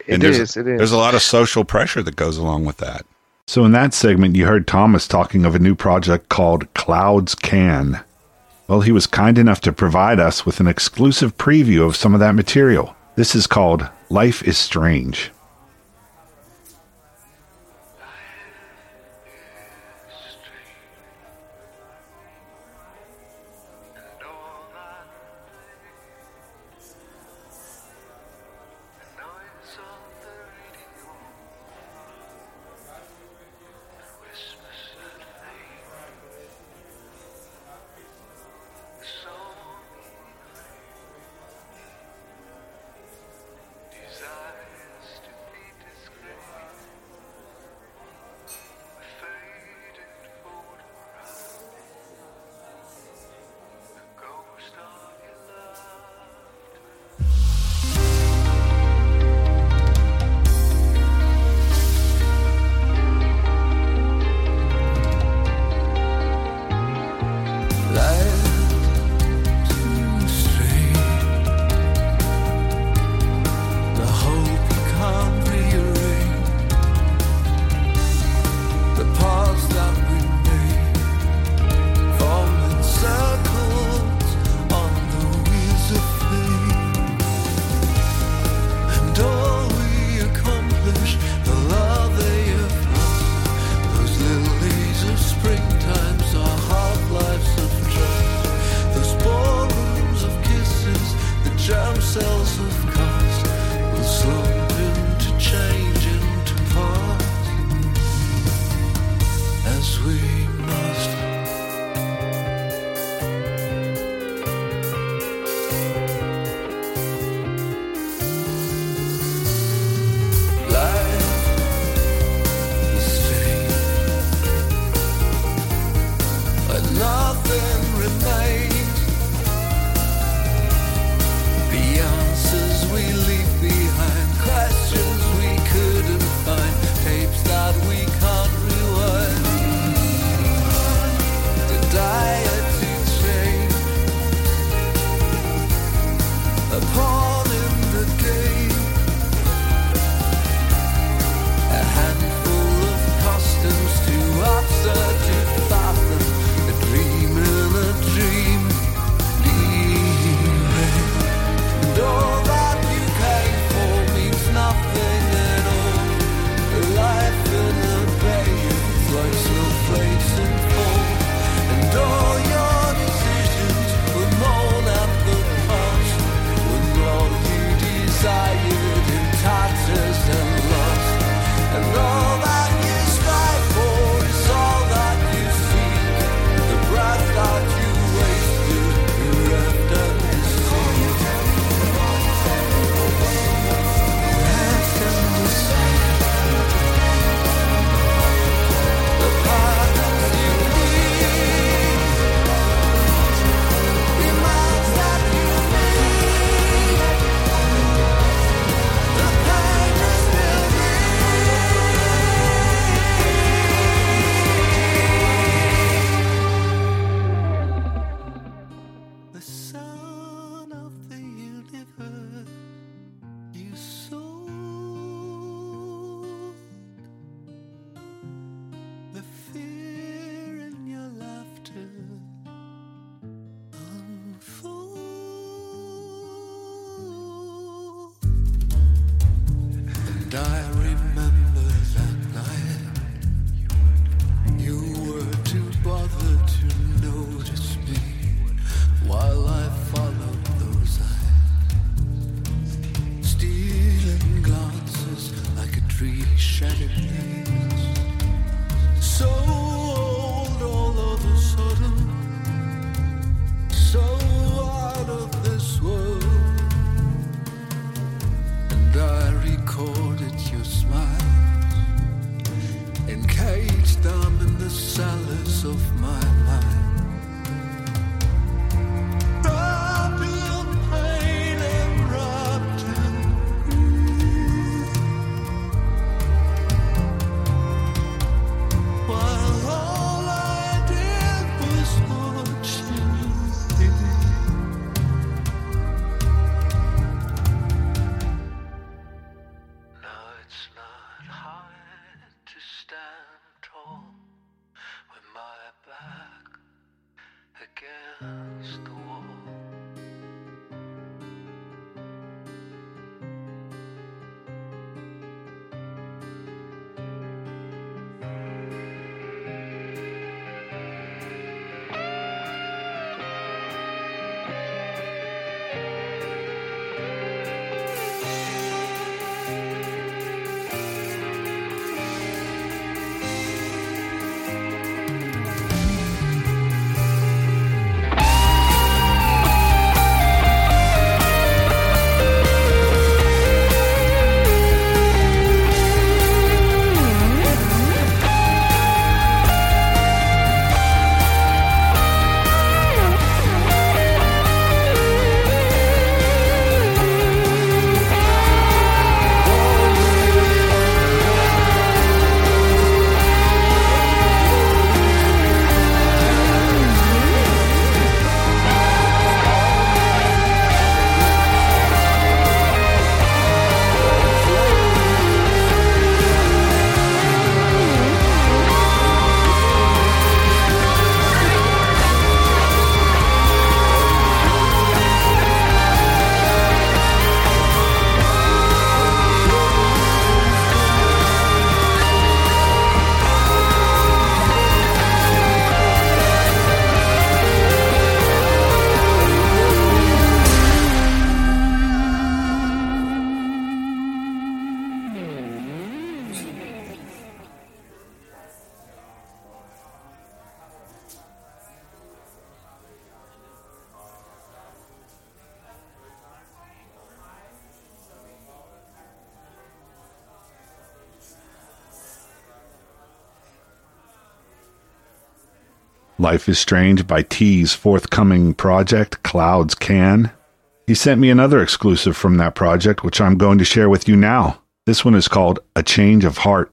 It and there's, is, it is. There's a lot of social pressure that goes along with that. So, in that segment, you heard Thomas talking of a new project called Clouds Can. Well, he was kind enough to provide us with an exclusive preview of some of that material. This is called Life is Strange. Life is Strange by T's forthcoming project, Clouds Can. He sent me another exclusive from that project, which I'm going to share with you now. This one is called A Change of Heart.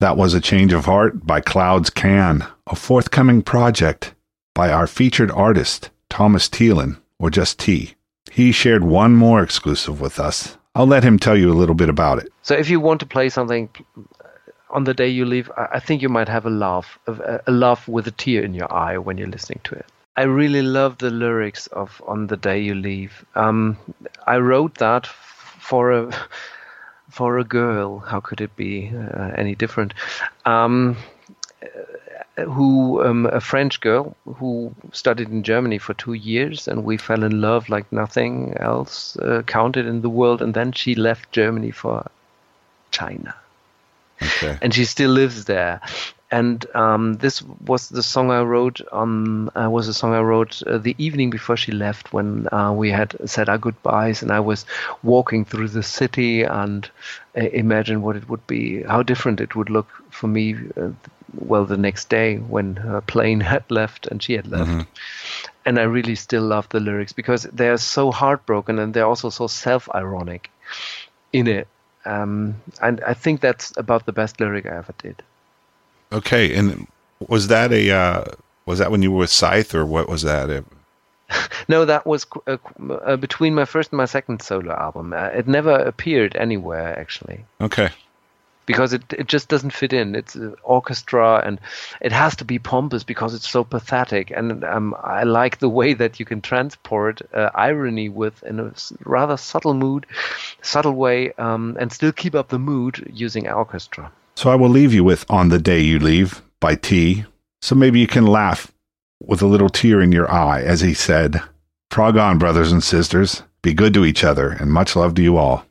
That was A Change of Heart by Clouds Can, a forthcoming project by our featured artist, Thomas Thielen, or just T. He shared one more exclusive with us. I'll let him tell you a little bit about it. So if you want to play something on the day you leave, I think you might have a laugh, a laugh with a tear in your eye when you're listening to it. I really love the lyrics of "On the Day You Leave." Um, I wrote that for a for a girl. How could it be uh, any different? Um, uh, who um, a French girl who studied in Germany for two years, and we fell in love like nothing else uh, counted in the world. And then she left Germany for China, Okay. and she still lives there. And um, this was the song I wrote on. Uh, was a song I wrote uh, the evening before she left, when uh, we had said our goodbyes, and I was walking through the city and uh, imagine what it would be, how different it would look for me. Uh, well, the next day when her plane (laughs) had left and she had left, and I really still love the lyrics because they're so heartbroken and they're also so self-ironic in it. Um, and I think that's about the best lyric I ever did. Okay, and was that a uh, was that when you were with Scythe or what was that? It- (laughs) No, that was uh, uh, between my first and my second solo album. Uh, it never appeared anywhere actually Okay. because it it just doesn't fit in. It's uh, orchestra and it has to be pompous because it's so pathetic. And um, I like the way that you can transport uh, irony with in a rather subtle mood, subtle way, um, and still keep up the mood using orchestra. So I will leave you with On the Day You Leave by T. So maybe you can laugh with a little tear in your eye as he said, Prog on, brothers and sisters. Be good to each other, and much love to you all.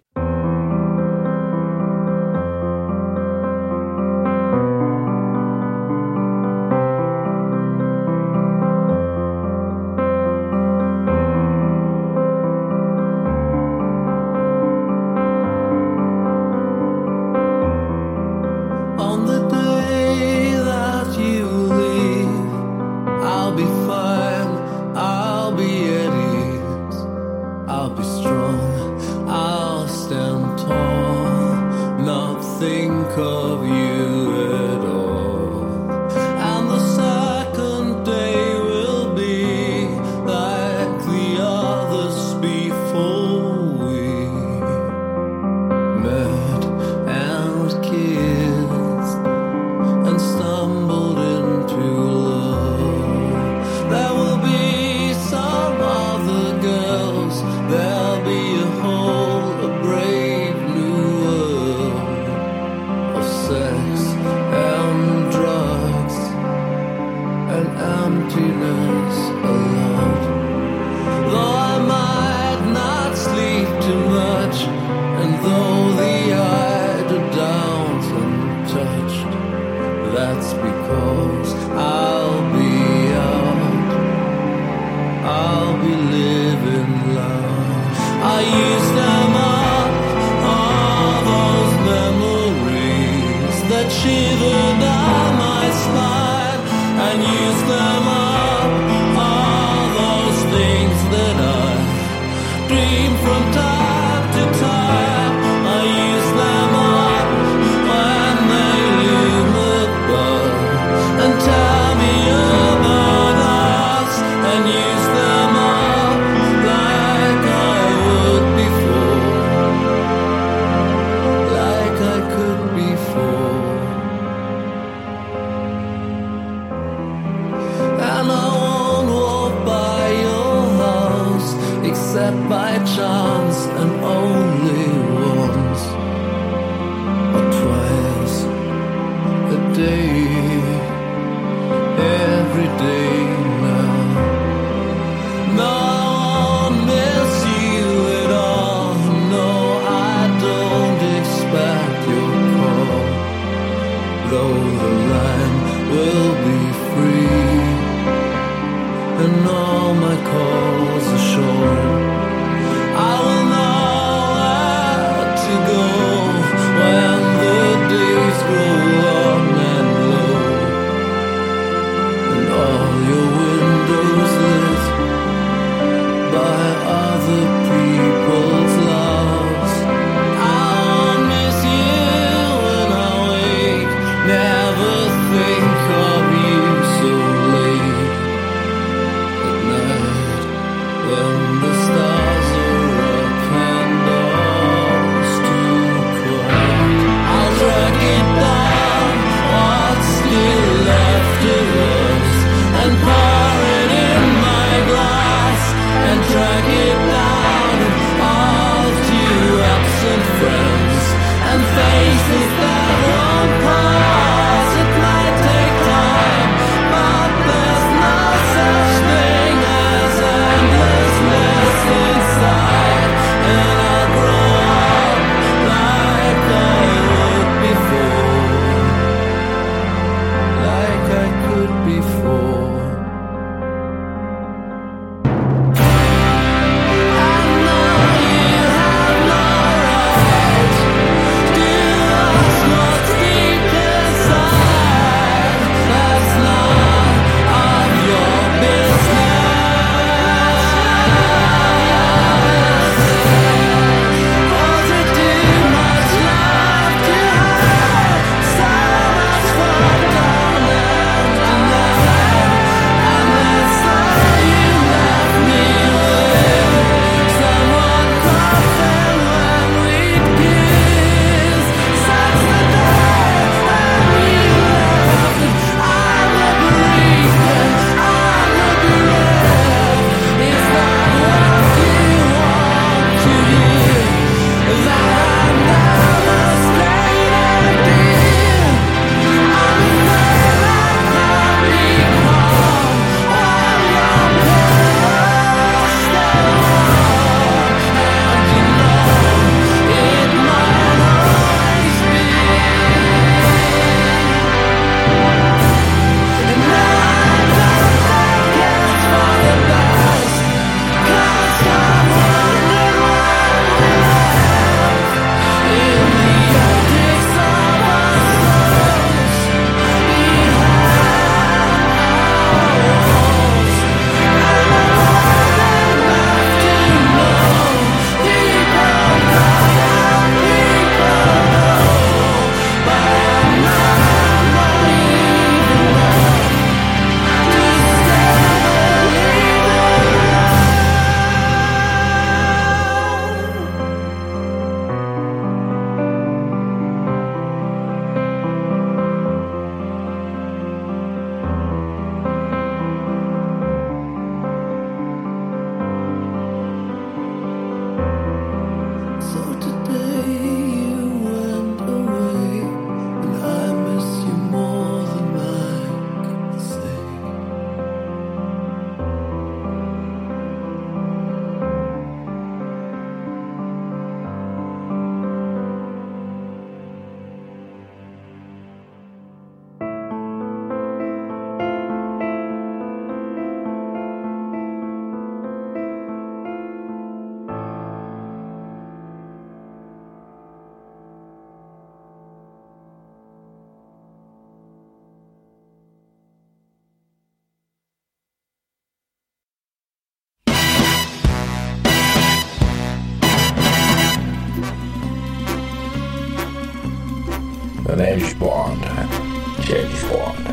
The name's Bond, eh? James Bond.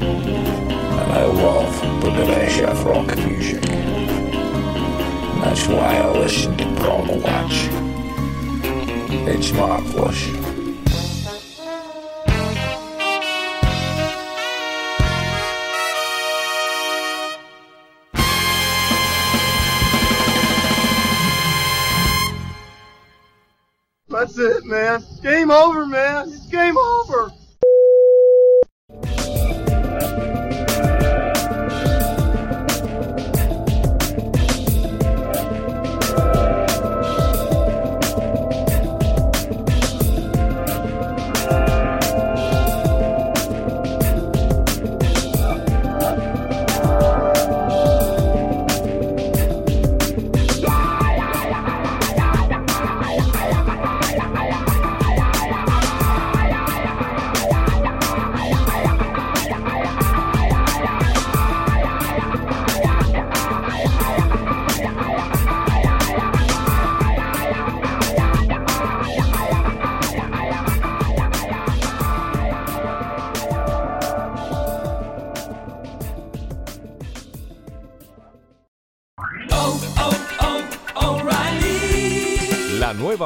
And I love of rock music. That's why I listen to Prog Watch. It's marvelous. Man. Game over, man. It's game over.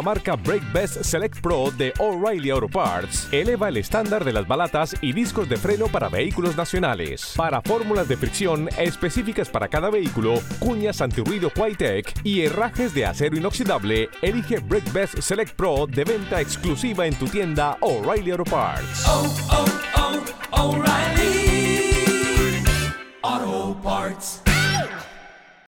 Marca Brake Best Select Pro de O'Reilly Auto Parts eleva el estándar de las balatas y discos de freno para vehículos nacionales. Para fórmulas de fricción específicas para cada vehículo, cuñas antirruido Quitec y herrajes de acero inoxidable, elige Brake Best Select Pro de venta exclusiva en tu tienda O'Reilly Auto Parts. O'Reilly Auto Parts.